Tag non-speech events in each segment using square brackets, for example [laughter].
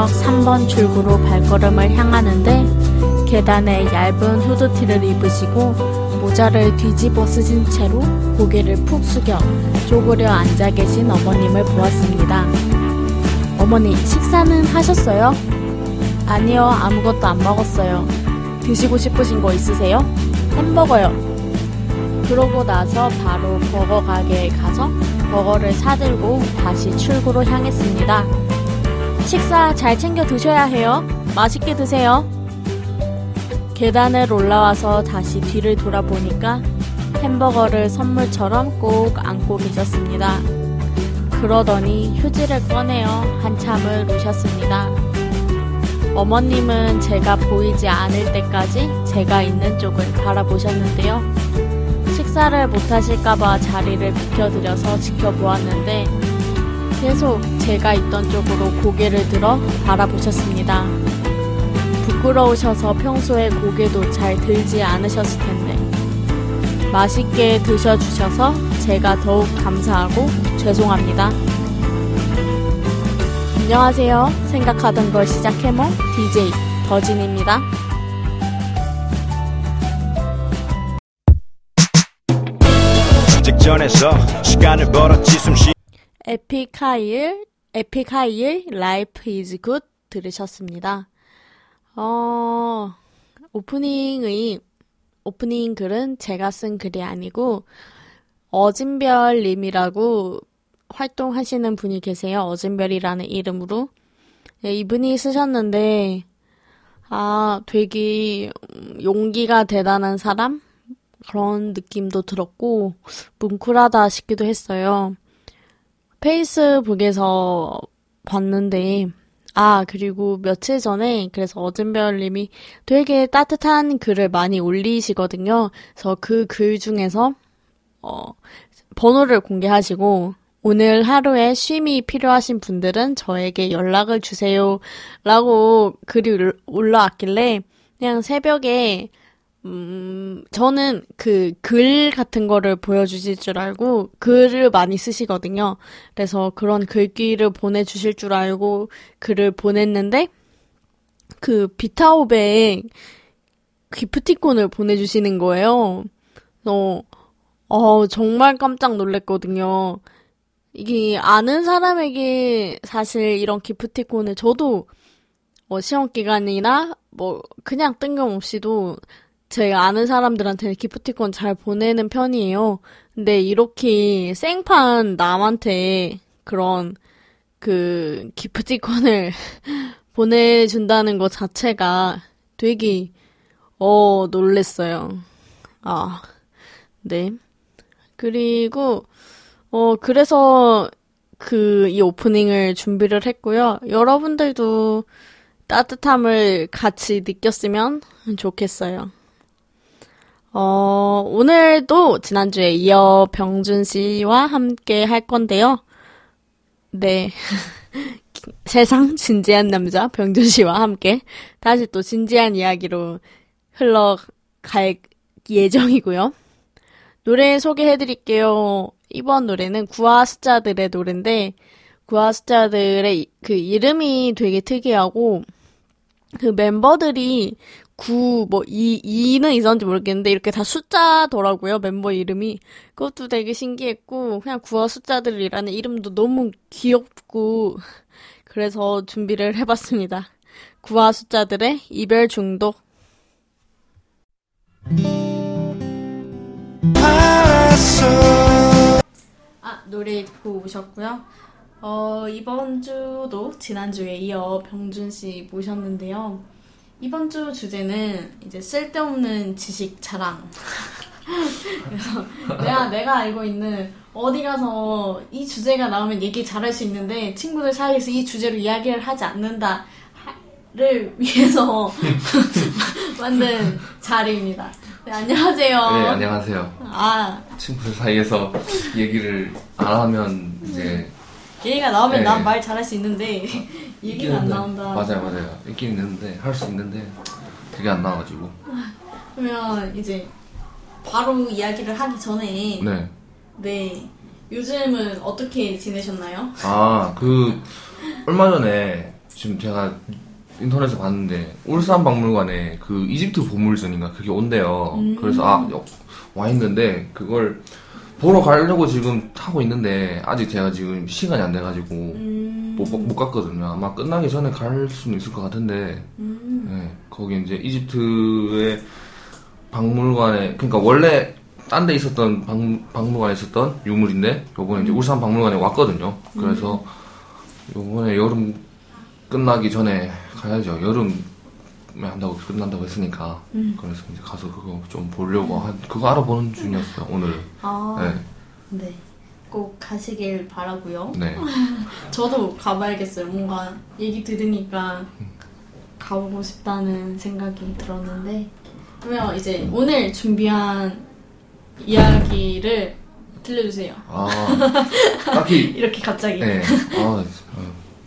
서울역 3번 출구로 발걸음을 향하는데 계단에 얇은 후드티를 입으시고 모자를 뒤집어 쓰신 채로 고개를 푹 숙여 쪼그려 앉아 계신 어머님을 보았습니다. 어머니, 식사는 하셨어요? 아니요, 아무것도 안 먹었어요. 드시고 싶으신 거 있으세요? 햄버거요. 그러고 나서 바로 버거 가게에 가서 버거를 사들고 다시 출구로 향했습니다. 식사 잘 챙겨 드셔야 해요. 맛있게 드세요. 계단을 올라와서 다시 뒤를 돌아보니까 햄버거를 선물처럼 꼭 안고 계셨습니다. 그러더니 휴지를 꺼내어 한참을 놓으셨습니다. 어머님은 제가 보이지 않을 때까지 제가 있는 쪽을 바라보셨는데요. 식사를 못하실까봐 자리를 비켜드려서 지켜보았는데 계속 제가 있던 쪽으로 고개를 들어 바라보셨습니다. 부끄러우셔서 평소에 고개도 잘 들지 않으셨을 텐데 맛있게 드셔주셔서 제가 더욱 감사하고 죄송합니다. 안녕하세요. 생각하던 걸 시작해모 DJ 더진입니다. 직전에서 시간을 벌었지 숨쉬 에픽하이 Life Is Good 들으셨습니다. 어 오프닝의 오프닝 글은 제가 쓴 글이 아니고 어진별님이라고 활동하시는 분이 계세요. 어진별이라는 이름으로. 네, 이분이 쓰셨는데, 아, 되게 용기가 대단한 사람? 그런 느낌도 들었고, 뭉클하다 싶기도 했어요. 페이스북에서 봤는데, 아, 그리고 며칠 전에, 그래서 어진별님이 되게 따뜻한 글을 많이 올리시거든요. 그래서 그 글 중에서, 어, 번호를 공개하시고, 오늘 하루에 쉼이 필요하신 분들은 저에게 연락을 주세요. 라고 글이 올라왔길래 그냥 새벽에 음, 저는 그 글 같은 거를 보여주실 줄 알고 글을 많이 쓰시거든요. 그래서 그런 글귀를 보내주실 줄 알고 글을 보냈는데 그 비타오베에 기프티콘을 보내주시는 거예요. 그래서 어, 정말 깜짝 놀랐거든요. 이게 아는 사람에게 사실 이런 기프티콘을 저도 뭐 시험 기간이나 뭐 그냥 뜬금없이도 제가 아는 사람들한테는 기프티콘 잘 보내는 편이에요. 근데 이렇게 생판 남한테 그런 그 기프티콘을 [laughs] 보내준다는 것 자체가 되게 어 놀랬어요. 아, 네. 그리고 어, 그래서 그 이 오프닝을 준비를 했고요. 여러분들도 따뜻함을 같이 느꼈으면 좋겠어요. 어, 오늘도 지난주에 이어 병준 씨와 함께 할 건데요. 네. [laughs] 세상 진지한 남자 병준 씨와 함께 다시 또 진지한 이야기로 흘러갈 예정이고요. 노래 소개해 드릴게요. 이번 노래는 구화 숫자들의 노래인데 구화 숫자들의 그 이름이 되게 특이하고 그 멤버들이 9, 뭐, 2, 2는 있었는지 모르겠는데, 이렇게 다 숫자더라고요, 멤버 이름이. 그것도 되게 신기했고, 그냥 구화 숫자들이라는 이름도 너무 귀엽고, 그래서 준비를 해봤습니다. 구화 숫자들의 이별 중독. 아, 노래 듣고 오셨고요. 어, 이번 주도 지난주에 이어 병준 씨 모셨는데요. 이번 주 주제는 이제 쓸데없는 지식 자랑. 그래서 내가 내가 알고 있는 어디 가서 이 주제가 나오면 얘기 잘할 수 있는데 친구들 사이에서 이 주제로 이야기를 하지 않는다 를 위해서 [laughs] 만든 자리입니다. 네, 안녕하세요. 네, 안녕하세요. 아 친구들 사이에서 얘기를 안 하면 이제 얘기가 나오면 네. 난 말 잘할 수 있는데 [laughs] 얘기가 안 나온다. 맞아요, 맞아요. 있긴 있는데 할 수 있는데 그게 안 나와가지고. 그러면 이제 바로 이야기를 하기 전에 네. 네. 요즘은 어떻게 지내셨나요? 아, 그 얼마 전에 지금 제가 인터넷에 봤는데 울산 박물관에 그 이집트 보물전인가 그게 온대요. 음. 그래서 아 와 있는데 그걸 보러 가려고 지금 타고 있는데 아직 제가 지금 시간이 안 돼가지고 음. 못, 못 갔거든요. 아마 끝나기 전에 갈 수는 있을 것 같은데 음. 네, 거기 이제 이집트의 박물관에 그러니까 원래 딴 데 있었던 박, 박물관에 있었던 유물인데 요번에 이제 울산 박물관에 왔거든요. 그래서 요번에 여름 끝나기 전에 가야죠. 여름에 한다고 끝난다고 했으니까 그래서 이제 가서 그거 좀 보려고 한 그거 알아보는 중이었어요 오늘. 아, 네, 네. 꼭 가시길 바라고요. 네. [laughs] 저도 가봐야겠어요. 뭔가 얘기 들으니까 가보고 싶다는 생각이 들었는데 그러면 이제 오늘 준비한 이야기를 들려주세요. 아 딱히 [laughs] 이렇게 갑자기 네. 아, 어,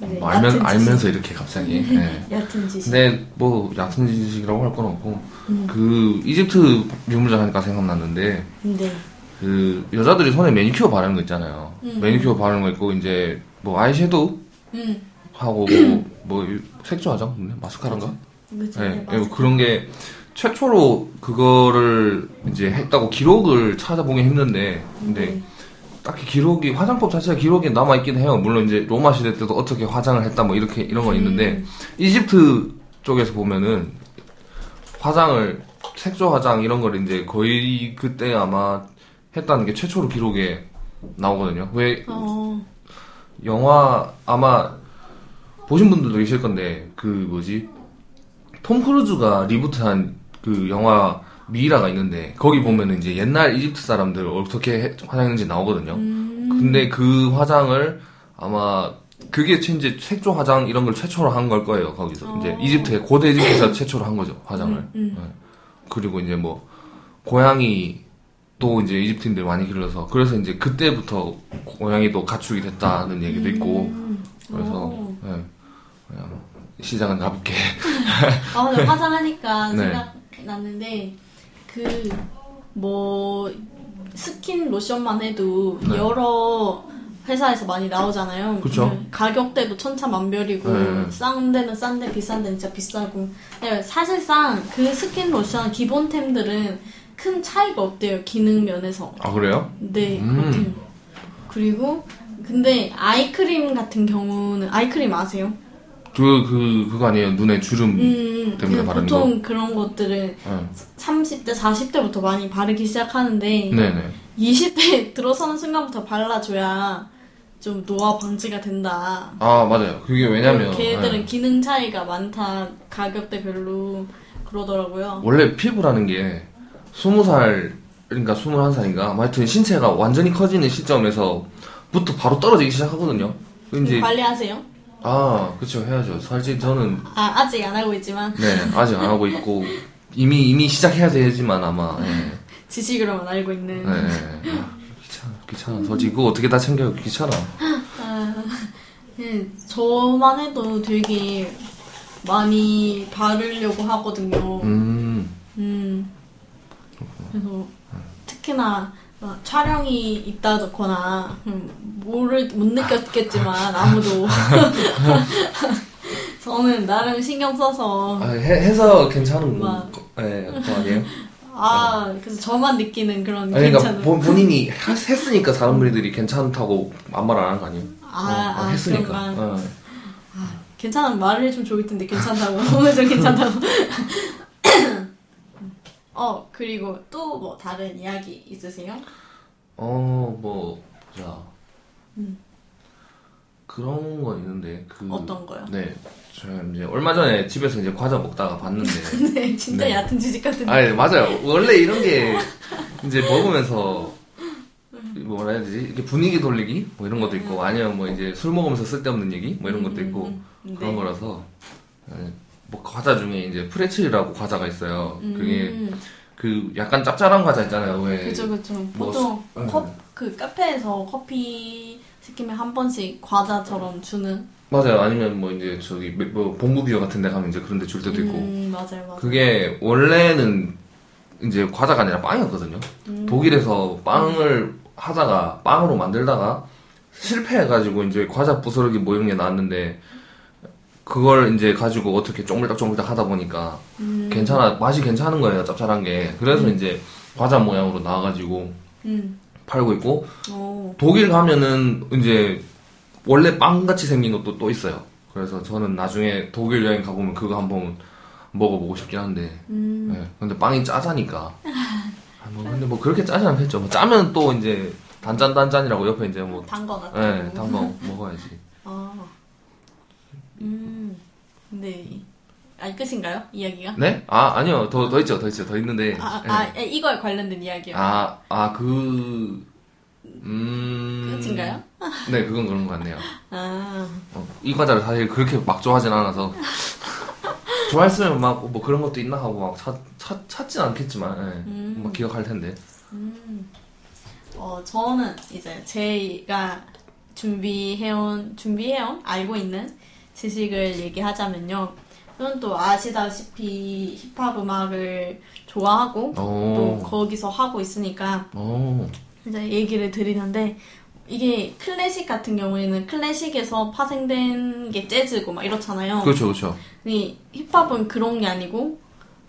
네, 뭐 알면. 알면서 이렇게 갑자기. 네. [laughs] 얕은 지식. 근데 뭐 얕은 지식이라고 할 건 없고 음. 그 이집트 유물장 하니까 생각났는데 네. 그 여자들이 손에 매니큐어 바르는 거 있잖아요. 음. 매니큐어 바르는 거 있고 이제 뭐 아이섀도우 음. 하고 뭐, [clears throat] 뭐 색조 화장 네, 마스카라인가? 그치, 네, 네. 그런 게 최초로 그거를 이제 했다고 기록을 찾아보긴 했는데 근데 네. 딱히 기록이 화장법 자체가 기록이 남아 있긴 해요. 물론 이제 로마 시대 때도 어떻게 화장을 했다 뭐 이렇게 이런 건 있는데 음. 이집트 쪽에서 보면은 화장을 색조 화장 이런 걸 이제 거의 그때 아마 했다는 게 최초로 기록에 나오거든요. 왜 어, 영화 아마 보신 분들도 계실 건데 그 뭐지 톰 크루즈가 리부트한 그 영화 미이라가 있는데 거기 보면은 이제 옛날 이집트 사람들 어떻게 해- 화장했는지 나오거든요. 음. 근데 그 화장을 아마 그게 이제 색조 화장 이런 걸 최초로 한 걸 거예요. 거기서 어. 이제 이집트에 고대 이집트에서 최초로 한 거죠 화장을. 음, 음. 네. 그리고 이제 뭐 고양이 또 이제 이집트인들 많이 길러서 그래서 이제 그때부터 고양이도 가축이 됐다는 얘기도 있고 음. 그래서 오. 네. 그냥 시장은 가볍게 아, [laughs] 화장하니까 네. 생각났는데 그 뭐 스킨 로션만 해도 네. 여러 회사에서 많이 나오잖아요. 그쵸. 그 가격대도 천차만별이고 네. 싼 데는 싼데 비싼 데는 진짜 비싸고. 네, 사실상 그 스킨 로션 기본템들은 큰 차이가 없대요. 기능 면에서. 아 그래요? 네, 음. 그렇대요. 그리고 근데 아이크림 같은 경우는 아이크림 아세요? 그 그 그거 아니에요 눈에 주름 음, 때문에 그 바르는 보통 그런 것들은 네. 30대, 40대부터 많이 바르기 시작하는데 네네 20대 [laughs] 들어서는 순간부터 발라줘야 좀 노화 방지가 된다. 아 맞아요 그게 왜냐면 걔들은 네. 기능 차이가 많다. 가격대별로 그러더라고요. 원래 피부라는 게 20살 그러니까 21살인가 하여튼 신체가 완전히 커지는 시점에서부터 바로 떨어지기 시작하거든요 이제 관리하세요? 아 그쵸 해야죠 사실 저는 아, 아직 안 하고 있지만 네 아직 안 하고 있고 이미 이미 시작해야 되지만 아마 예. 지식으로만 알고 있는. 네. 아, 귀찮아 귀찮아 솔직히 그거 어떻게 다 챙겨요 귀찮아 아, 네, 저만 해도 되게 많이 바르려고 하거든요. 음 음. 그래서 특히나 어, 촬영이 있다거나 음, 모를 못 느꼈겠지만 아무도 [laughs] 저는 나름 신경 써서 아, 해, 해서 괜찮은 거, 막. 예, 그거 아니에요? 아 그래서 저만 느끼는 그런 아니, 그러니까 괜찮은 본- 본인이 하- 했으니까 사람들이 괜찮다고 아무 말 안 하는 거 아니에요? 아, 어, 아, 했으니까. 어. 괜찮은 말을 해주면 좋을 텐데 괜찮다고 [laughs] 오늘 좀 괜찮다고 어 그리고 또 뭐 다른 이야기 있으세요? 어, 뭐, 보자. 음. 그런 건 있는데, 그. 어떤 거요? 네. 제가 이제 얼마 전에 집에서 이제 과자 먹다가 봤는데. [laughs] 네 진짜 네. 얕은 지식 같은데 아니, 맞아요. 원래 이런 게 [laughs] 이제 먹으면서 뭐라 해야 되지? 이렇게 분위기 돌리기? 뭐 이런 것도 있고, 아니면 뭐 이제 술 먹으면서 쓸데없는 얘기? 뭐 이런 것도 있고, 음, 음, 그런 네. 거라서. 네. 뭐 과자 중에 이제 프레첼이라고 과자가 있어요. 그게 음. 그 약간 짭짤한 과자 있잖아요. 왜? 그죠 그죠 뭐 보통 수- 음. 컵, 그 카페에서 커피 시키면 한 번씩 과자처럼 주는 맞아요. 아니면 뭐 이제 저기 뭐 봉구비어 같은 데 가면 이제 그런 데 줄 때도 있고. 음, 맞아요 맞아요 그게 원래는 이제 과자가 아니라 빵이었거든요. 음. 독일에서 빵을 하다가 빵으로 만들다가 실패해가지고 이제 과자 부스러기 뭐 이런 게 나왔는데 그걸 이제 가지고 어떻게 쪼물딱쪼물딱 하다 보니까 음. 괜찮아 맛이 괜찮은 거예요 짭짤한 게 그래서 이제 과자 모양으로 나와가지고 음. 팔고 있고 오. 독일 가면은 이제 원래 빵 같이 생긴 것도 또 있어요 그래서 저는 나중에 독일 여행 가보면 그거 한번 먹어보고 싶긴 한데 음. 네, 근데 빵이 짜자니까 아, 뭐 근데 뭐 그렇게 짜지 않겠죠 뭐 짜면 또 이제 단짠 단짠이라고 옆에 이제 뭐 단거 같은 네, 거. 단거 먹어야지 아. 음. 네. 아, 끝인가요? 이야기가? 네? 아 아니요 더 더 있죠 더 있죠 더 있는데 아, 네. 아, 이거에 관련된 이야기요. 아, 아, 그, 음. 끝인가요? 네, 그건 그런 것 같네요. 아. 어, 이 과자를 사실 그렇게 막 좋아하진 않아서. [laughs] 좋아했으면 막, 뭐 그런 것도 있나 하고 막 찾, 찾, 찾진 않겠지만, 예. 음. 막 기억할 텐데. 음. 어, 저는 이제 제가 준비해온, 준비해온, 알고 있는 지식을 얘기하자면요. 저는 또 아시다시피 힙합 음악을 좋아하고, 또 오, 거기서 하고 있으니까, 오, 이제 얘기를 드리는데, 이게 클래식 같은 경우에는 클래식에서 파생된 게 재즈고 막 이렇잖아요. 그렇죠, 그렇죠. 이 힙합은 그런 게 아니고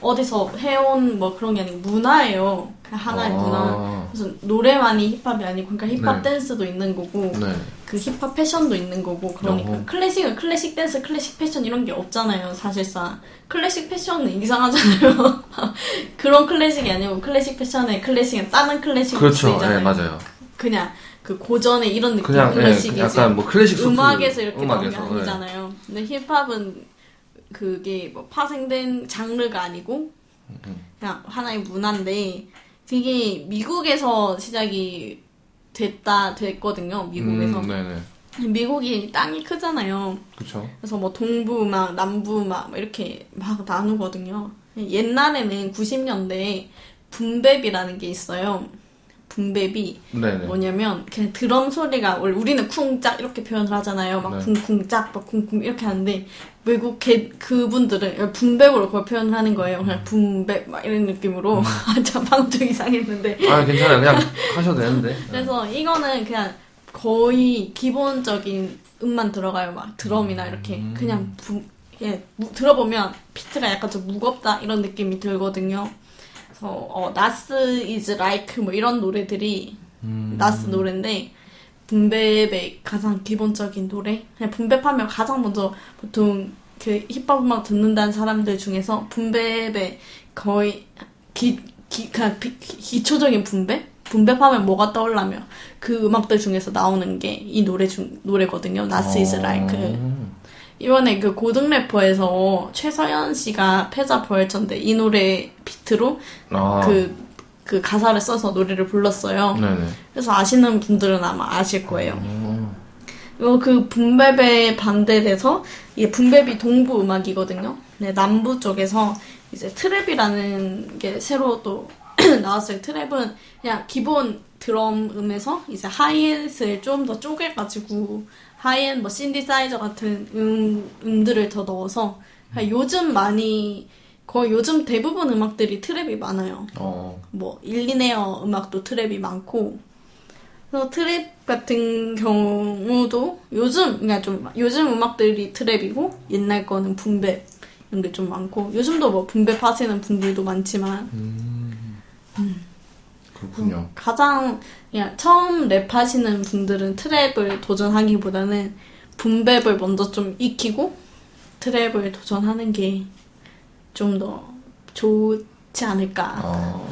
어디서 해온 뭐 그런 게 아니고 문화예요. 하나의 아. 문화. 그래서 노래만이 힙합이 아니고 그러니까 힙합 네. 댄스도 있는 거고 네. 그 힙합 패션도 있는 거고 그러니까 어허. 클래식은 클래식 댄스, 클래식 패션 이런 게 없잖아요. 사실상 클래식 패션은 이상하잖아요. [laughs] 그런 클래식이 아니고 클래식 패션에 클래식은 다른 클래식으로 그렇죠. 쓰이잖아요. 네, 맞아요. 그냥 그 고전의 이런 느낌 그냥, 예, 클래식이지. 약간 뭐 클래식 소프 음악에서 이렇게 음악에서, 나온 게 아니잖아요. 근데 힙합은 그게 뭐 파생된 장르가 아니고 그냥 하나의 문화인데 되게 미국에서 시작이 됐다 됐거든요. 미국에서 음. 미국이 땅이 크잖아요. 그렇죠. 그래서 뭐 동부 음악, 남부 막 이렇게 막 나누거든요. 옛날에는 90년대에 붐베비라는 게 있어요. 붐베비 네네. 뭐냐면 그냥 드럼 소리가 원래 우리는 쿵짝 이렇게 표현을 하잖아요. 막 네. 쿵쿵짝 막 쿵쿵 이렇게 하는데 외국 개, 그분들은 붐백으로 그걸 표현을 하는 거예요. 그냥 음. 붐백 막 이런 느낌으로 [laughs] 참 방금 좀 이상했는데 아, 괜찮아요. 그냥 [laughs] 하셔도 되는데. 네. 그래서 이거는 그냥 거의 기본적인 음만 들어가요. 막 드럼이나 이렇게 음. 그냥 붐, 예, 무- 들어보면 비트가 약간 좀 무겁다 이런 느낌이 들거든요. 그래서 어, 나스 is like 뭐 이런 노래들이 음. 나스 노래인데 붐베의 가장 기본적인 노래 그냥 붐베하면 가장 먼저 보통 그 힙합 음악 듣는다는 사람들 중에서 붐베의 거의 기, 기, 그냥 비- 기- 기초적인 붐베? 붐베하면 뭐가 떠올라며 그 음악들 중에서 나오는 게 이 노래 중 노래거든요. 나스 like 어. 이번에 그 고등 래퍼에서 최서연 씨가 패자 부활전데 이 노래 비트로 아. 그, 그 가사를 써서 노래를 불렀어요. 네네. 그래서 아시는 분들은 아마 아실 거예요. 어. 이거 그 붐베베 반대돼서 이게 boom bap이 동부 음악이거든요. 네, 남부 쪽에서 이제 trap이라는 게 새로 또 [clears throat] 나왔어요. trap은 그냥 기본 드럼 음에서 이제 하이햇을 좀더 쪼개가지고 하이햇 뭐 신디사이저 같은 음, 음들을 더 넣어서 그냥 요즘 많이 거의 요즘 대부분 음악들이 trap이 많아요. 어. 뭐 일리네어 음악도 trap이 많고 그래서 trap 같은 경우도 요즘 그러니까 좀 요즘 음악들이 trap이고 옛날 거는 boom bap 이런 게 좀 많고 요즘도 뭐 붐베 파시는 분들도 많지만 그렇군요. 가장 그냥 처음 랩하시는 분들은 트랩을 도전하기보다는 붐베을 먼저 좀 익히고 트랩을 도전하는 게 좀 더 좋지 않을까. 어,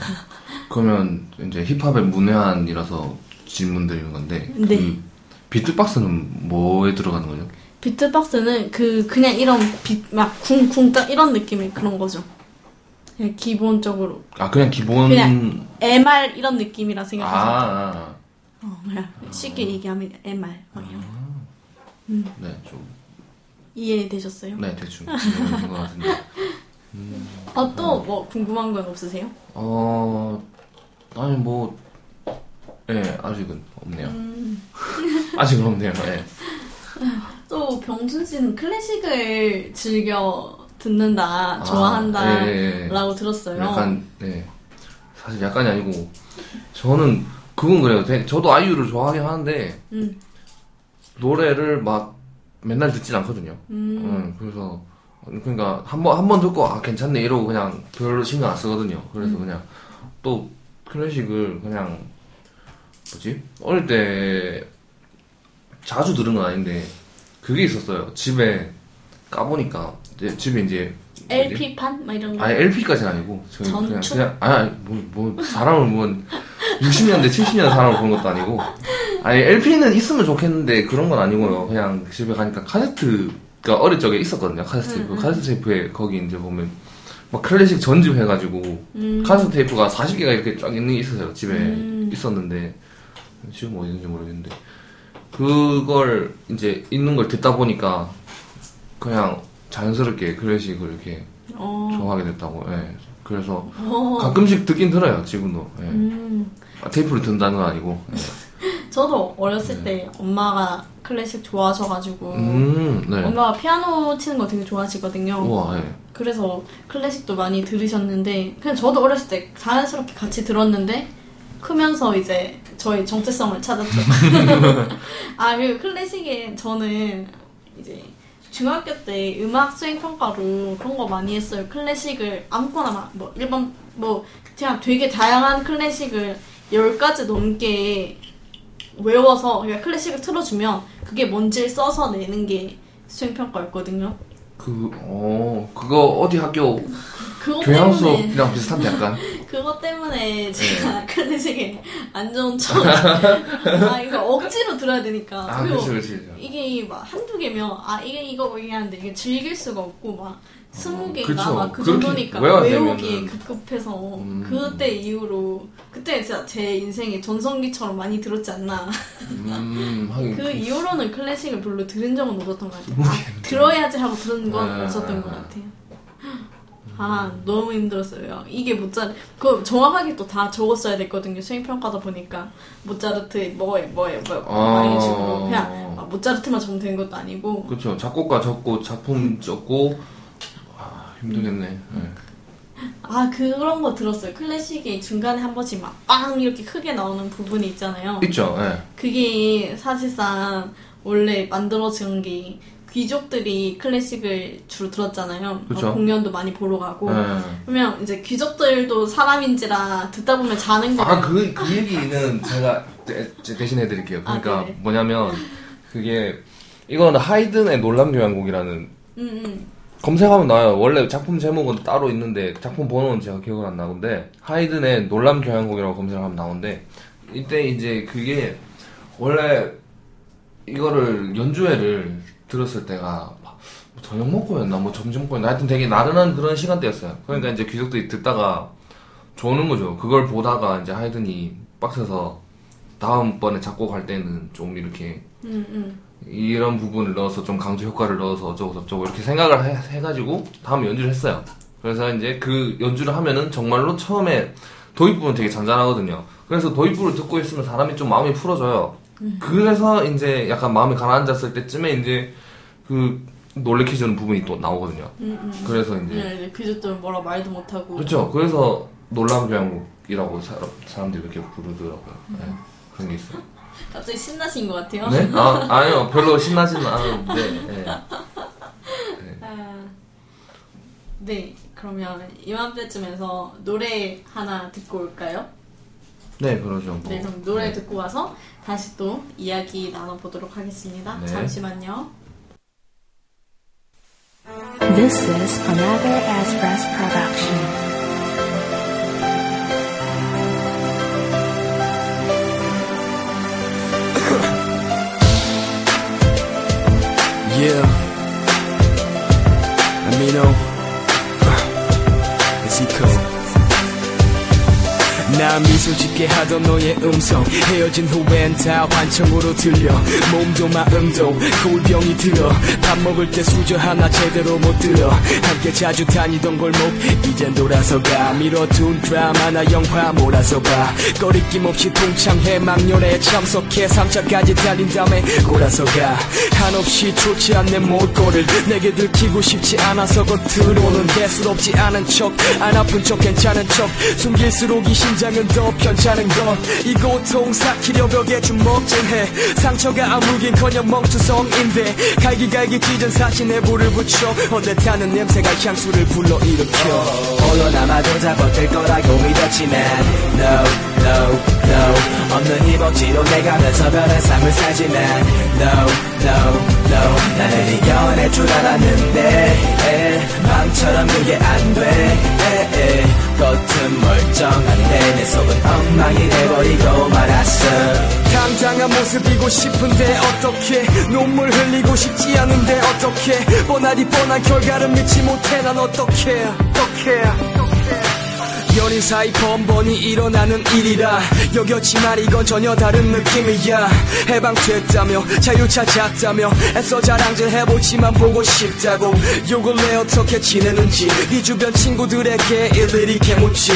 그러면 이제 힙합의 문외한이라서 질문 드리는 건데 네. 그 비트박스는 뭐에 들어가는 거죠? 비트박스는 그 그냥 이런 빛막 쿵쿵 딱 이런 느낌의 그런 거죠. 그냥 기본적으로 아 그냥 기본 그냥 MR 이런 느낌이라 아, 생각하시면 아, 어, 그냥 쉽게 얘기하면 MR 막 이런 거. 네, 좀, 이해되셨어요? 네, 대충 이해된 것 같은데. [laughs] 어, 또뭐 궁금한 건 없으세요? 어, 아니 뭐, 예, 아직은 없네요. 음. [laughs] 아직은 없네요. 예. [laughs] 또 병준 씨는 클래식을 즐겨 듣는다, 아, 좋아한다, 예, 예. 라고 들었어요. 약간, 네, 사실 약간이 아니고 저는 그건 그래요. 되- 저도 아이유를 좋아하긴 하는데 음, 노래를 막 맨날 듣진 않거든요. 음, 그래서 그러니까 한 번 한 번 듣고 아 괜찮네 이러고 그냥 별로 신경 안 쓰거든요. 그래서 그냥 또 클래식을 그냥 뭐지 어릴 때 자주 들은 건 아닌데 그게 있었어요. 집에 까보니까 이제 집에 이제 뭐지? LP판? 막 이런 거. 아니 LP까지는 아니고 저희 그냥? 그냥 아니 뭐, 뭐 사람을 뭐 60년대 70년대 사람을 보는 것도 아니고 아니 LP는 있으면 좋겠는데 그런 건 아니고요 그냥 집에 가니까 카세트 가 어릴 적에 있었거든요 카세트 테이프 카세트 테이프에 거기 이제 보면 막 클래식 전집 해가지고 카세트 테이프가 40개가 이렇게 쫙 있는 게 있었어요 집에 있었는데 지금 어디 있는지 모르겠는데 그걸 이제 있는 걸 듣다 보니까 그냥 자연스럽게 클래식을 이렇게 어. 좋아하게 됐다고. 예. 그래서 어. 가끔씩 듣긴 들어요. 지금도. 예. 음. 아, 테이프를 든다는 건 아니고. 예. 저도 어렸을 때 엄마가 클래식 좋아하셔가지고 음, 네. 엄마가 피아노 치는 거 되게 좋아하시거든요. 우와, 예. 그래서 클래식도 많이 들으셨는데 그냥 저도 어렸을 때 자연스럽게 같이 들었는데 크면서 이제 저희 정체성을 찾았죠. [laughs] 아 그리고 클래식에 저는 이제 중학교 때 음악 수행 평가로 그런 거 많이 했어요. 클래식을 아무거나 막 뭐 일반 뭐 그냥 되게 다양한 클래식을 10가지 넘게 외워서 그러니까 클래식을 틀어주면 그게 뭔지를 써서 내는 게 수행 평가였거든요. 그, 어, 그거 어디 학교 교양 수업이랑 비슷한데 약간. [laughs] 그것 때문에 네. 제가 클래식에 안 좋은 척. [laughs] 아 이거 억지로 들어야 되니까. 아, 그치, 그치. 그치. 이게 막 한두 개면 아 이게 이거 얘기하는데 이게 즐길 수가 없고 막 스무 개가 그쵸. 막그 그렇게 정도니까 외우기에. 급급해서 음. 그때 이후로 그때 진짜 제 인생에 전성기처럼 많이 들었지 않나. 음. 그 이후로는 클래식을 별로 들은 적은 없었던 것 같아요. 아, 들어야지 하고 들은 건 네, 없었던 네, 것 네. 같아요. 아 너무 힘들었어요. 이게 모짜르 그 정확하게 또 다 적었어야 됐거든요. 수행평가다 보니까 모차르트 뭐에 뭐에 뭐 아. 이런 식으로 그냥 아, 모차르트만 적으면 되는 것도 아니고 그쵸. 작곡가 적고, 작품 적고, 아, 힘들겠네. 예. 아 그런 거 들었어요. 클래식이 중간에 한 번씩 막 빵 이렇게 크게 나오는 부분이 있잖아요. 있죠, 예. 그게 사실상 원래 만들어진 게 귀족들이 클래식을 주로 들었잖아요. 그쵸. 어, 공연도 많이 보러 가고. 예. 그러면 이제 귀족들도 사람인지라 듣다 보면 자는 거예요. 아, 그, 그 얘기는 제가 대, 대신 해 드릴게요. 아, 그러니까 네네. 뭐냐면, 그게, 이거는 하이든의 놀람 교향곡이라는 응, 응. 검색하면 나와요. 원래 작품 제목은 따로 있는데 작품 번호는 제가 기억을 안 나는데 하이든의 놀람 교향곡이라고 검색을 하면 나오는데 이때 이제 그게 원래 이거를 연주회를 들었을 때가 막 저녁 먹고였나 뭐 점심 먹고였나 하여튼 되게 나른한 그런 시간대였어요. 그러니까 이제 귀족들이 듣다가 좋는 거죠. 그걸 보다가 이제 하이든이 빡쳐서 다음번에 작곡할 때는 좀 이렇게 응, 응. 이런 부분을 넣어서 좀 강조 효과를 넣어서 어쩌고 저쩌고 이렇게 생각을 해, 해가지고 다음 연주를 했어요. 그래서 이제 그 연주를 하면은 정말로 처음에 도입부는 되게 잔잔하거든요. 그래서 도입부를 듣고 있으면 사람이 좀 마음이 풀어져요. 그래서 이제 약간 마음이 가라앉았을 때쯤에 이제 그 놀래켜주는 부분이 또 나오거든요. 응, 응. 그래서 이제 네, 귀족들은 뭐라 말도 못하고. 그렇죠. 그래서 놀라운 교향곡이라고 사, 사람들이 그렇게 부르더라고요. 네, 그런 게 있어요. 갑자기 신나신 것 같아요. 네? 아, 아니요. [laughs] 별로 신나지는 않은데. [laughs] 네. 아, 네, 그러면 이맘때쯤에서 노래 하나 듣고 올까요? 네, 그러죠. 뭐. 네, 그럼 노래 네. 듣고 와서 다시 또 이야기 나눠보도록 하겠습니다. 네. 잠시만요. This is another Express production. Yeah. Amino. 나 미소 짓게 하던 너의 음성 헤어진 후엔 다 환청으로 들려. 몸도 마음도 거울병이 들어. 밥 먹을 때 수저 하나 제대로 못 들어. 함께 자주 다니던 골목 이젠 돌아서가. 미뤄둔 드라마나 영화 몰아서 봐 꺼리낌 없이 동창회 막년에 참석해 3차까지 달린 다음에 골아서가. 한없이 좋지 않는 몰골을 내게 들키고 싶지 않아서 겉으로는 대수롭지 않은 척. 안 아픈 척 괜찮은 척. 숨길수록 이 심장 이 하면 더 편찮은 건 이 고통 삭히려 벽에 주먹질해. 상처가 아물긴커녕 멍투성인데 갈기갈기 찢은 사진에 불을 붙여 어긋하는 냄새가 향수를 불러일으켜. 홀로 남아도 다 버틸 거라고 믿었지만 No, no, no. 없는 이 억지로 내가면서 변한 삶을 살지만 No, no, no. 나는 이겨낼 줄 알았는데 에, 마음처럼 그게 안돼 겉은 멀쩡한데 내 속은 엉망이 돼버리고 말았어. 당당한 모습이고 싶은데 어떻게? 눈물 흘리고 싶지 않은데 어떻게? 뻔하디 뻔한 결과를 믿지 못해 난 어떻게? 어떻게 연인 사이 번번이 일어나는 일이라 여겼지만 이건 전혀 다른 느낌이야. 해방됐다며 자유 찾았다며 애써 자랑질 해보지만 보고 싶다고 욕을 내 어떻게 지내는지. 이 주변 친구들에게 일일이 개묻지.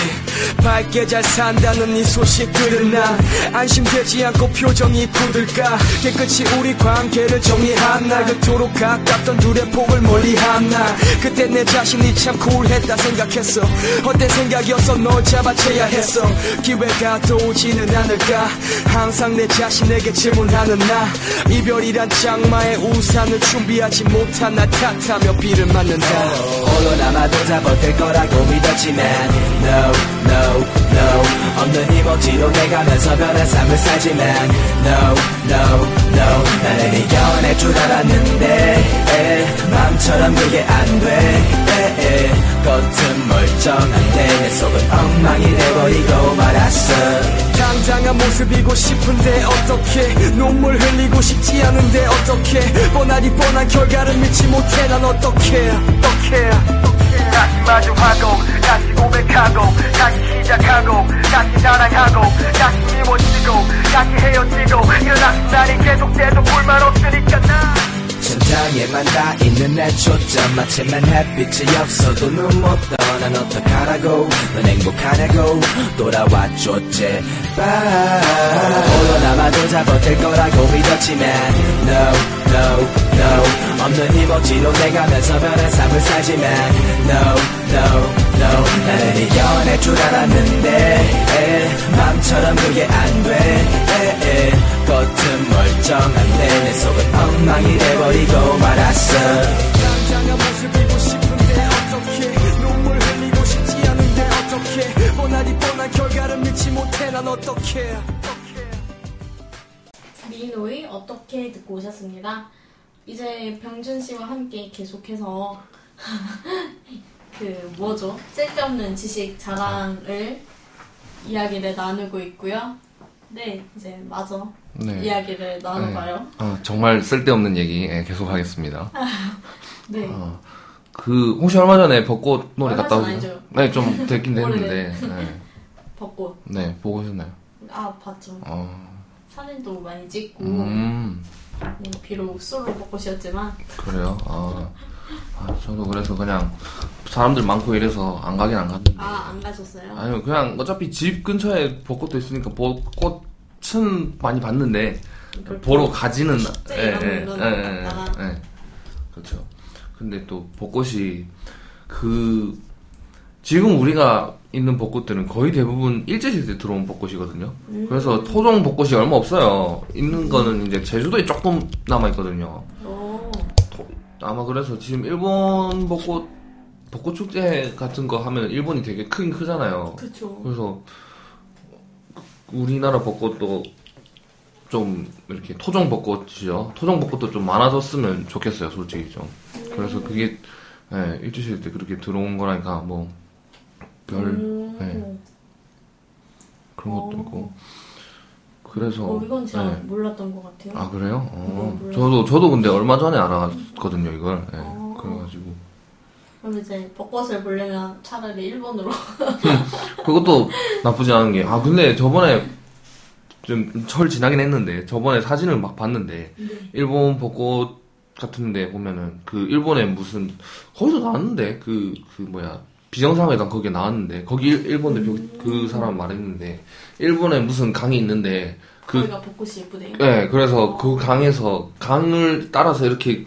밝게 잘 산다는 이 소식 들은 난 안심되지 않고 표정이 굳을까. 깨끗이 우리 관계를 정리한 날 그토록 가깝던 둘의 폭을 멀리한 날 그때 내 자신이 참 쿨했다 생각했어. 헛된 생각이었어 널 잡아채야 했어. 기회가 또 오지는 않을까? 항상 내 자신에게 질문하는 나. 이별이란 장마의 우산을 준비하지 못한 나 탓하며 비를 맞는다. 홀로 남아도 다 버틸 거라고 믿었지만 No, no, no 없는 이 멋지로 내가 면서 변한 삶을 살지만. No, no, no. 나는 이겨낼 줄 알았는데. 에, 마음처럼 그게 안돼. 겉은 멀쩡한데 내 속은 엉망이 돼버리고 말았어. 당당한 모습이고 싶은데 어떻게? 눈물 흘리고 싶지 않은데 어떻게? 뻔하디 뻔한 결과를 믿지 못해. 난 어떻게? 어떻게 다시 마주하고 다시 고백하고 다시 시작하고 다시 사랑하고 다시 미워지고 다시 헤어지고 이런 날이 계속돼도 불만 없으니까 나. 천장에만 다 있는 내 초점 마침만 햇빛이 없어도 눈 못 떠난 어떡하라고. 넌 행복하냐고 돌아와줘 제발 홀로 남아도 다 버틸 거라고 믿었지만 No, no, no 없는 이 멋지로 내가 면서 변한 삶을 살지만 No, no, no 나는 이겨낼 줄 알았는데 에, 마음처럼 그게 안돼. 겉은 멀쩡한데 내 속은 엉망이 돼버리고 말았어. 당장한 모습이고 싶은데 어떻게 눈물 흘리고 싶지 않은데 어떻게 뻔하디 뻔한 결과를 믿지 못해 난 어떻게 미노의 어떻게 듣고 오셨습니다. 이제 병준 씨와 함께 계속해서 [laughs] 그 뭐죠? 쓸데없는 지식 자랑을 이야기를 나누고 있고요. 네, 이제 마저 네. 이야기를 나눠봐요. 어, 정말 쓸데없는 얘기 예, 계속 하겠습니다. [laughs] 네. 어, 그 혹시 얼마 전에 벚꽃 노래 얼마 갔다 오셨나요? 아니죠. 네, 좀 됐긴 [laughs] 됐는데. 네. 벚꽃. 네, 보고 오셨나요? 아, 봤죠. 어, 사진도 많이 찍고, 음, 네, 비록 솔로 벚꽃이었지만, 그래요. 아, 아, 저도 그래서 그냥 사람들 많고 이래서 안 가긴 안 갔는데. 아, 안 가셨어요? 아니요, 그냥 어차피 집 근처에 벚꽃도 있으니까 벚꽃은 많이 봤는데 보러 가지는 예, 예, 예, 예. 예. 그렇죠. 근데 또 벚꽃이 그 지금 우리가 있는 벚꽃들은 거의 대부분 일제시대 들어온 벚꽃이거든요. 음. 그래서 토종 벚꽃이 얼마 없어요. 있는 거는 이제 제주도에 조금 남아 있거든요. 오, 아마 그래서 지금 일본 벚꽃 벚꽃 축제 같은 거 하면 일본이 되게 크긴 크잖아요. 그쵸. 그래서 우리나라 벚꽃도 좀 이렇게 토종 벚꽃이죠. 토종 벚꽃도 좀 많아졌으면 좋겠어요, 솔직히 좀. 그래서 그게 예, 일주일 때 그렇게 들어온 거라니까 뭐 별 음. 네. 그런 것도 어. 있고. 그래서 어, 이건 제가 네. 몰랐던 것 같아요. 아 그래요? 어, 몰랐어요. 저도 저도 근데 얼마 전에 알았거든요 이걸. 예, 어. 그래가지고 그럼 이제 벚꽃을 보려면 차라리 일본으로. [laughs] 그것도 나쁘지 않은 게, 아, 근데 저번에 좀 철 지나긴 했는데, 저번에 사진을 막 봤는데, 네. 일본 벚꽃 같은데 보면은, 그, 일본에 무슨, 거기서 나왔는데, 그, 그 뭐야, 비정상회담 거기에 나왔는데, 거기 일- 일본 대표 그 사람 말했는데, 일본에 무슨 강이 있는데, 그, 거기가 벚꽃이 예쁘대요. 예, 그래서 그 강에서, 강을 따라서 이렇게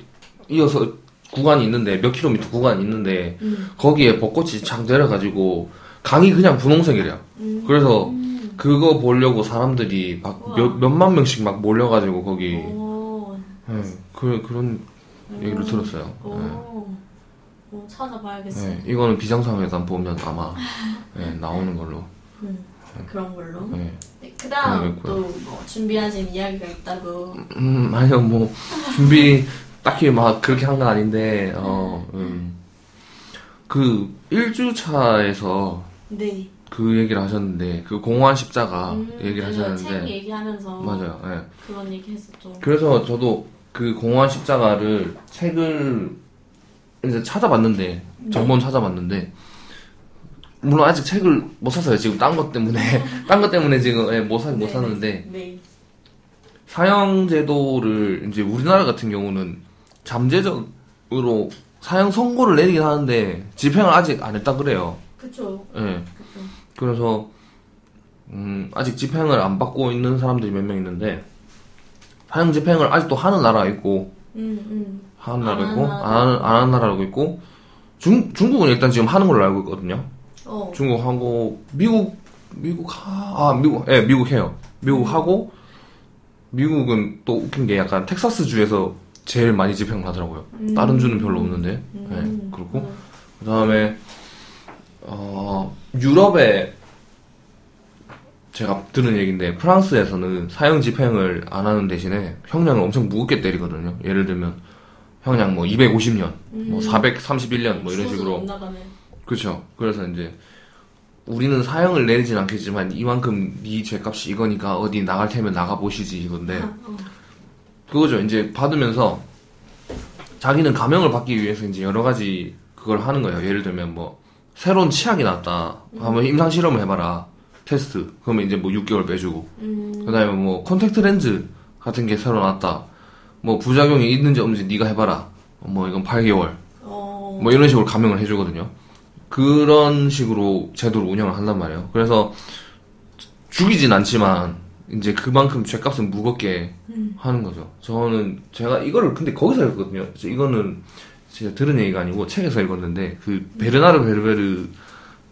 이어서 구간이 있는데, 몇 킬로미터 구간이 있는데, 음. 거기에 벚꽃이 착 내려가지고 강이 그냥 분홍색이래요. 음. 그래서 그거 보려고 사람들이 막. 몇, 몇만 명씩 막 몰려가지고 거기 오, 예, 그, 그런 얘기를 음. 들었어요. 오, 예. 오, 찾아봐야겠어요. 예, 이거는 비정상회담 보면 아마 예, 나오는 걸로. 음, 그런 걸로. 예. 네, 그다음 그러겠고요. 또뭐 준비하신 이야기가 있다고. 음, 아니요, 뭐, 준비, 딱히 막 그렇게 한 건 아닌데, 어, 음. 그, 1주 차에서 네. 그 얘기를 하셨는데, 그 공허한 십자가 음, 얘기를 책 하셨는데, 얘기하면서 맞아요, 예. 그런 얘기 했었죠. 그래서 저도 그 공허한 십자가를 책을 이제 찾아봤는데, 정본 찾아봤는데, 물론 아직 책을 못 샀어요. 지금 딴 것 때문에. [laughs] 딴 것 때문에 지금 예, 못, 사, 못 네, 샀는데, 네. 사형 제도를 이제 우리나라 같은 경우는 잠재적으로 사형 선고를 내리긴 하는데 집행을 아직 안 했다 그래요. 예. 그쵸. 그래서 음, 아직 집행을 안 받고 있는 사람들이 몇 명 있는데 사형 집행을 아직도 하는 나라가 있고 음, 음. 하는 나라가 안 있고 하는 안 하는, 안 하는 나라가 있고 중 중국은 일단 지금 하는 걸로 알고 있거든요. 어. 중국 하고 미국 미국 하, 아 미국 예 미국 해요. 미국 하고 미국은 또 웃긴 게 약간 텍사스 주에서 제일 많이 집행을 하더라고요. 다른 주는 별로 없는데. 음. 예, 그렇고 그다음에 어 유럽에 제가 들은 얘기인데 프랑스에서는 사형 집행을 안 하는 대신에 형량을 엄청 무겁게 때리거든요. 예를 들면 형량 뭐 250년, 뭐 431년 뭐 이런 식으로. 그렇죠. 그래서 이제 우리는 사형을 내리진 않겠지만 이만큼 네 죄값이 이거니까 어디 나갈 테면 나가 보시지 이건데 어. 그거죠. 이제 받으면서 자기는 감형을 받기 위해서 이제 여러 가지 그걸 하는 거예요. 예를 들면 뭐 새로운 치약이 나왔다. 한번 임상 실험을 해봐라. 테스트. 그러면 이제 뭐 6개월 빼주고. 음. 그다음에 뭐 콘택트 렌즈 같은 게 새로 나왔다. 뭐 부작용이 있는지 없는지 네가 해봐라. 뭐 이건 8개월. 어. 뭐 이런 식으로 감형을 해주거든요. 그런 식으로 제도를 운영을 한단 말이에요. 그래서 죽이진 않지만 이제 그만큼 죄값은 무겁게 하는 거죠. 저는 제가 이거를 근데 거기서 읽었거든요. 이거는 제가 들은 얘기가 아니고 책에서 읽었는데 그 베르나르 베르베르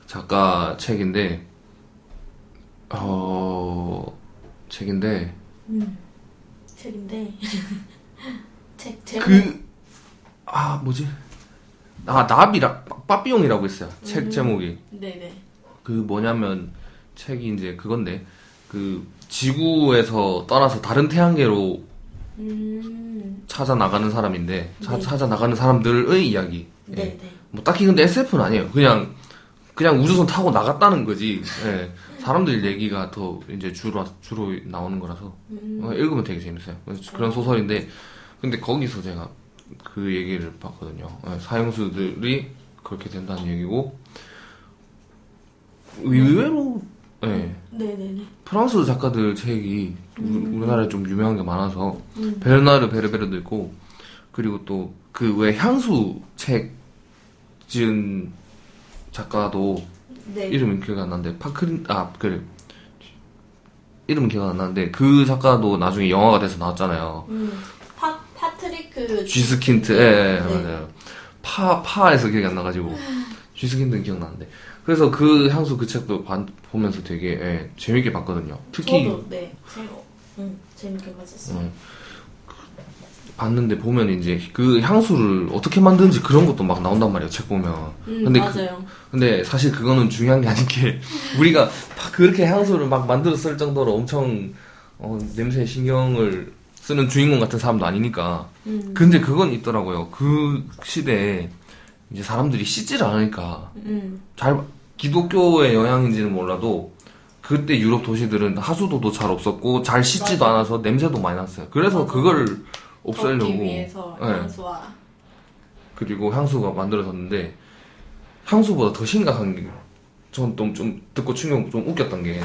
작가 책인데 어 책인데 책인데. [laughs] 책, 제목. 그아 뭐지 아 나비라 빠삐용이라고 있어요. 책 제목이 네네. 그 뭐냐면 책이 이제 그건데 그 지구에서 떠나서 다른 태양계로 음. 찾아 나가는 사람인데 차- 네. 찾아 나가는 사람들의 이야기. 예. 네네. 뭐 딱히 근데 SF는 아니에요. 그냥 그냥 우주선 타고 나갔다는 거지. 예. 사람들 얘기가 더 이제 주로 주로 나오는 거라서 어, 읽으면 되게 재밌어요. 그런 소설인데 근데 거기서 제가 그 얘기를 봤거든요. 예, 사형수들이 그렇게 된다는 얘기고 의외로 예. 네네네. 프랑스 작가들 책이 우- 우리나라에 좀 유명한 게 많아서 음. 베르나르 베르베르도 있고 그리고 또 그 왜 향수 책 지은 작가도 네. 이름이 기억 안 나는데 파크린 아 그래 이름은 기억 안 나는데 그 작가도 나중에 영화가 돼서 나왔잖아요. 음. 파, 파트리크. 쥐스킨트 예, 예, 네. 맞아요. 파 파에서 기억이 안 나가지고 쥐스킨트는 기억나는데 그래서 그 향수 그 책도 반- 보면서 되게 예, 재밌게 봤거든요. 특히 저도, 네. 재밌, 음, 재밌게 봤었어요. 음, 봤는데 보면 이제 그 향수를 어떻게 만드는지 그런 것도 막 나온단 말이에요 책 보면 음, 근데 그, 맞아요. 근데 사실 그거는 중요한 게 아닌 게 [laughs] 우리가 막 그렇게 향수를 막 만들었을 정도로 엄청 어, 냄새에 신경을 쓰는 주인공 같은 사람도 아니니까 음. 근데 그건 있더라고요 그 시대에 이제 사람들이 씻지를 않으니까 음. 잘 기독교의 영향인지는 몰라도 그때 유럽 도시들은 하수도도 잘 없었고 잘 씻지도 맞아. 않아서 냄새도 많이 났어요. 그래서 맞아. 그걸 없애려고 위해서 예. 향수와. 그리고 향수가 만들어졌는데 향수보다 더 심각한 게전또좀 듣고 충격 좀 웃겼던 게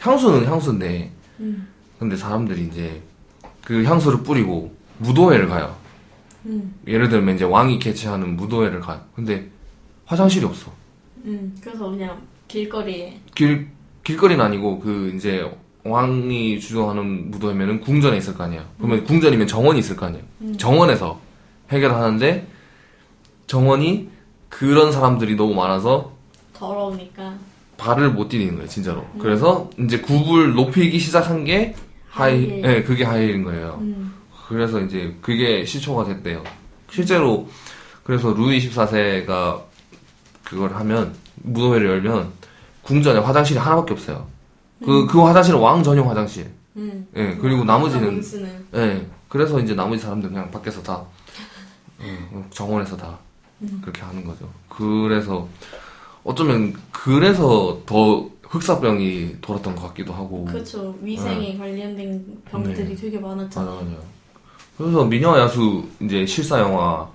향수는 향수인데 음. 근데 사람들이 이제 그 향수를 뿌리고 무도회를 가요. 음. 예를 들면 이제 왕이 개최하는 무도회를 가요. 근데 화장실이 없어. 음. 그래서 그냥 길거리에. 길 길거리는 아니고 그 이제 왕이 주도하는 무도회면은 궁전에 있을 거 아니에요. 그러면 궁전이면 정원이 있을 거 아니에요. 정원에서 해결하는데 정원이 그런 사람들이 너무 많아서 더러우니까. 발을 못 디디는 거예요, 진짜로. 그래서 이제 굽을 높이기 시작한 게 하이. 예, 그게 하이힐인 거예요. 음. 그래서 이제 그게 시초가 됐대요. 실제로 그래서 루이 14세가 그걸 하면 무도회를 열면 궁전에 화장실이 하나밖에 없어요. 그, 그 화장실은 왕 전용 화장실. 음. 예, 그리고 나머지는. 예, 그래서 이제 나머지 사람들 그냥 밖에서 다, 예, 정원에서 다 그렇게 하는 거죠. 그래서 어쩌면 그래서 더 흑사병이 돌았던 것 같기도 하고. 그렇죠. 위생에 관련된 병들이 네. 되게 많았잖아요. 맞아요. 그래서 미녀와 야수 이제 실사 영화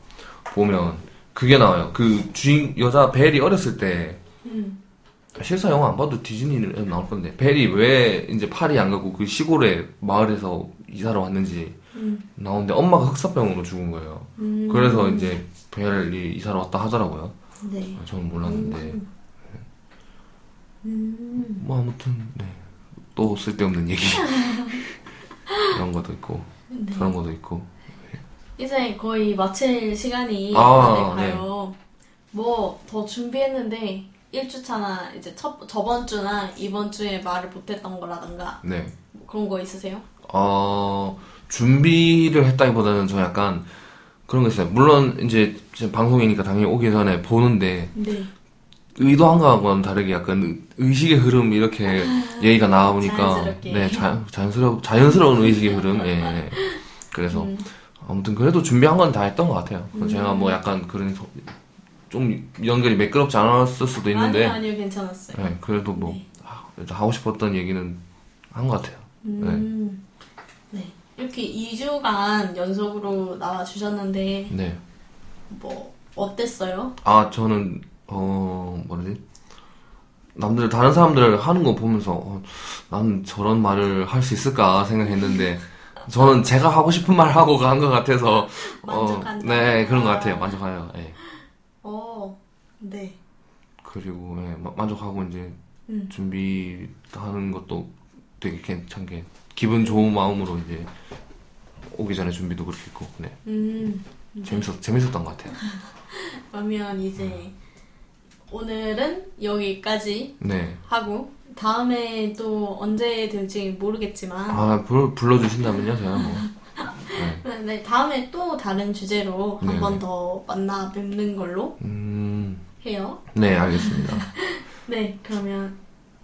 보면 그게 나와요. 그 주인 여자 벨이 어렸을 때 음. 실사 영화 안 봐도 디즈니는 나올 건데 벨이 왜 이제 파리 안 가고 그 시골에 마을에서 이사를 왔는지 음. 나오는데 엄마가 흑사병으로 죽은 거예요. 음. 그래서 이제 벨이 이사를 왔다 하더라고요. 네. 저는 몰랐는데 음. 뭐 아무튼 네. 또 쓸데없는 얘기 [laughs] 이런 것도 있고 네. 그런 것도 있고 이제 거의 마칠 시간이 아, 다 돼가요. 뭐더 준비했는데 1주차나 이제 첫, 저번 주나 이번 주에 말을 못했던 거라던가 네. 뭐 그런 거 있으세요? 어, 준비를 했다기보다는 저 약간 그런 거 있어요. 물론 이제 방송이니까 당연히 오기 전에 보는데 네. 의도한 거하고는 다르게 약간 의- 의식의 흐름 이렇게 얘기가 나오니까 자연스럽게. 네 자, 자연스러 자연스러운 의식의 흐름 예, 예. 그래서 음. 아무튼 그래도 준비한 건 다 했던 것 같아요. 제가 뭐 약간 그런 소- 좀 연결이 매끄럽지 않았을 수도 있는데 아니요, 아니요, 괜찮았어요. 네, 그래도 뭐 네. 아, 하고 싶었던 얘기는 한 것 같아요. 음. 네. 이렇게 2주간 연속으로 나와주셨는데, 네. 뭐, 어땠어요? 아 저는 어 뭐라지 남들 다른 사람들 하는 거 보면서 어, 난 저런 말을 할 수 있을까 생각했는데 저는 제가 하고 싶은 말 하고 간 것 같아서 어. 네 그런 것 같아요 만족해요 예. 어, 네. 그리고 예, 마- 만족하고 이제 음. 준비하는 것도 되게 괜찮게 기분 좋은 마음으로 이제 오기 전에 준비도 그렇게 했고 네 음. 재밌었 재밌었던 것 같아요 [laughs] 그러면 이제, 오늘은 여기까지 네 하고, 다음에 또 언제 될지 모르겠지만, 아, 불, 불러주신다면요, 제가 뭐. [laughs] 네. 네, 다음에 또 다른 주제로 한 네. 번더 만나 뵙는 걸로 음, 해요. 네, 알겠습니다. [laughs] 네, 그러면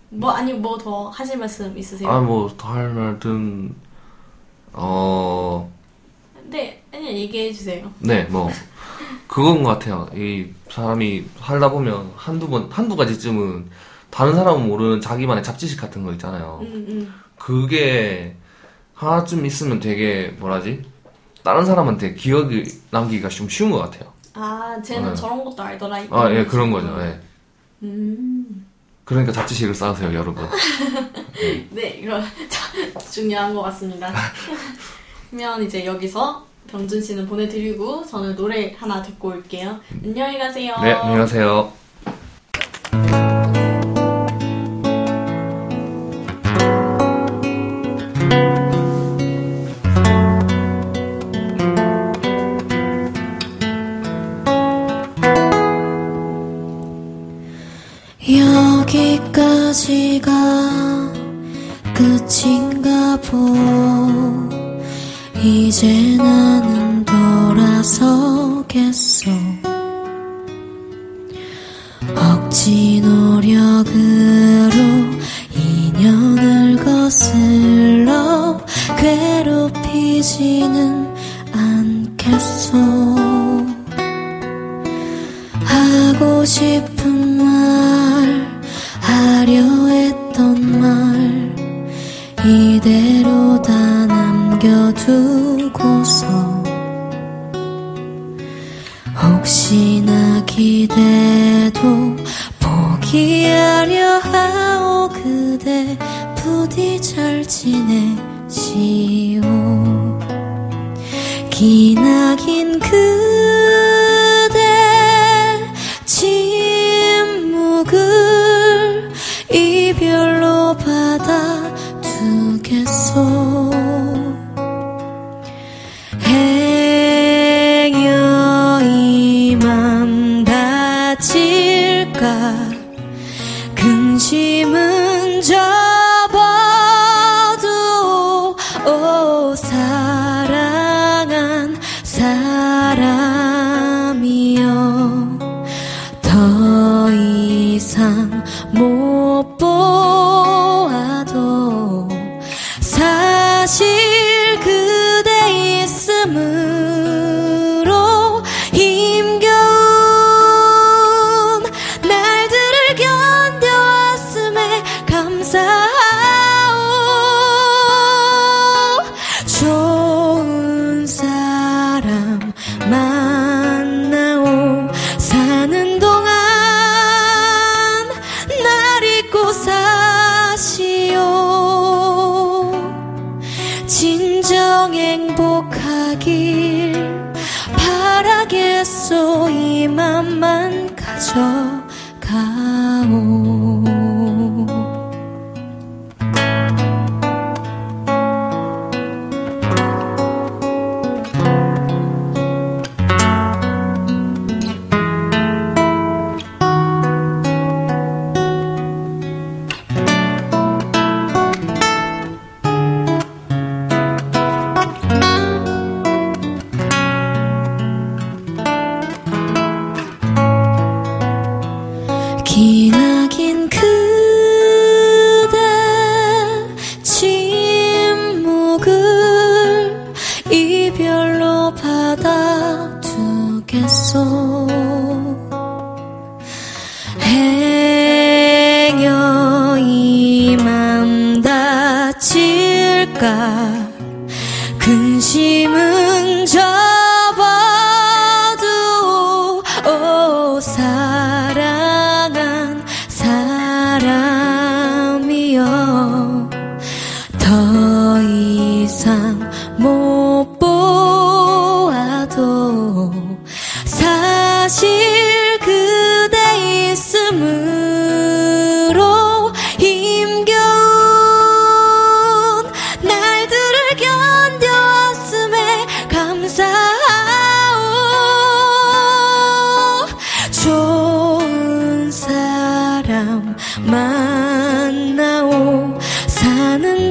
뭐 아니 뭐 더 하실 말씀 있으세요? 아, 뭐, 더할 말든, 어, 네, 아니 얘기해 주세요. 네, 뭐, 그건 것 같아요. 이 사람이 살다 보면 한두 번, 한두 가지쯤은 다른 사람은 모르는 자기만의 잡지식 같은 거 있잖아요. 음, 음. 그게 하나쯤 있으면 되게, 뭐라지? 다른 사람한테 기억이 남기기가 좀 쉬운 것 같아요. 아, 쟤는 네. 저런 것도 알더라. 아, 예, 그런 거죠, 예. 음, 그러니까 잡지식을 쌓으세요, 여러분. [laughs] 네, 이거 [laughs] 자, 중요한 것 같습니다. [laughs] 그러면 이제 여기서 병준 씨는 보내드리고 저는 노래 하나 듣고 올게요. 안녕히 가세요. 네, 안녕하세요. 여기까지가 끝인가 보 이제 나는 돌아서겠어 억지 노력으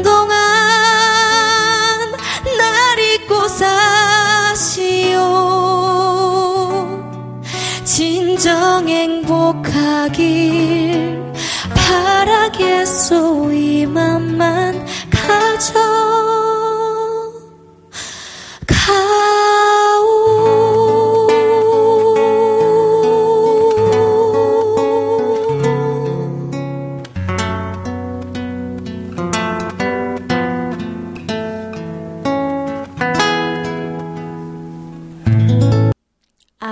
동안 날 잊고 사시오. 진정 행복하길 바라겠소 이맘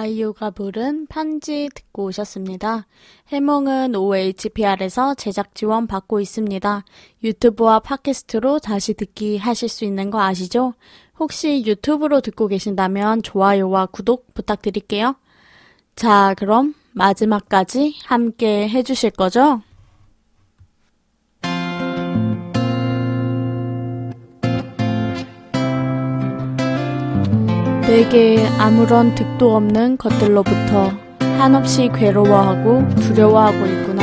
아이유가 부른 편지 듣고 오셨습니다. 해몽은 OHPR에서 제작 지원 받고 있습니다. 유튜브와 팟캐스트로 다시 듣기 하실 수 있는 거 아시죠? 혹시 유튜브로 듣고 계신다면 좋아요와 구독 부탁드릴게요. 자, 그럼 마지막까지 함께 해주실 거죠? 내게 아무런 득도 없는 것들로부터 한없이 괴로워하고 두려워하고 있구나.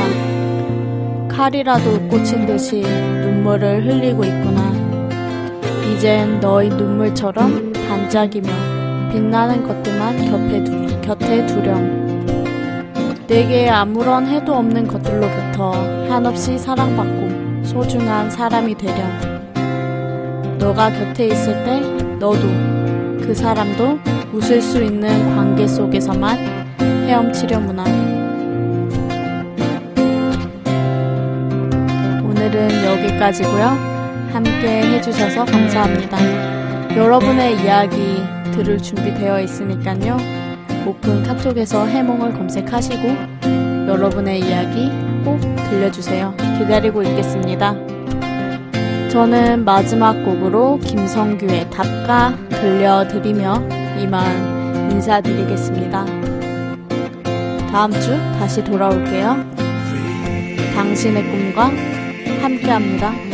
칼이라도 꽂힌 듯이 눈물을 흘리고 있구나. 이젠 너의 눈물처럼 반짝이며 빛나는 것들만 곁에, 두, 곁에 두렴. 내게 아무런 해도 없는 것들로부터 한없이 사랑받고 소중한 사람이 되렴. 너가 곁에 있을 때 너도 그 사람도 웃을 수 있는 관계 속에서만 헤엄치려무나. 오늘은 여기까지고요. 함께 해주셔서 감사합니다. 여러분의 이야기 들을 준비되어 있으니까요. 오픈 카톡에서 해몽을 검색하시고 여러분의 이야기 꼭 들려주세요. 기다리고 있겠습니다. 저는 마지막 곡으로 김성규의 답가 들려드리며 이만 인사드리겠습니다. 다음 주 다시 돌아올게요. 당신의 꿈과 함께합니다.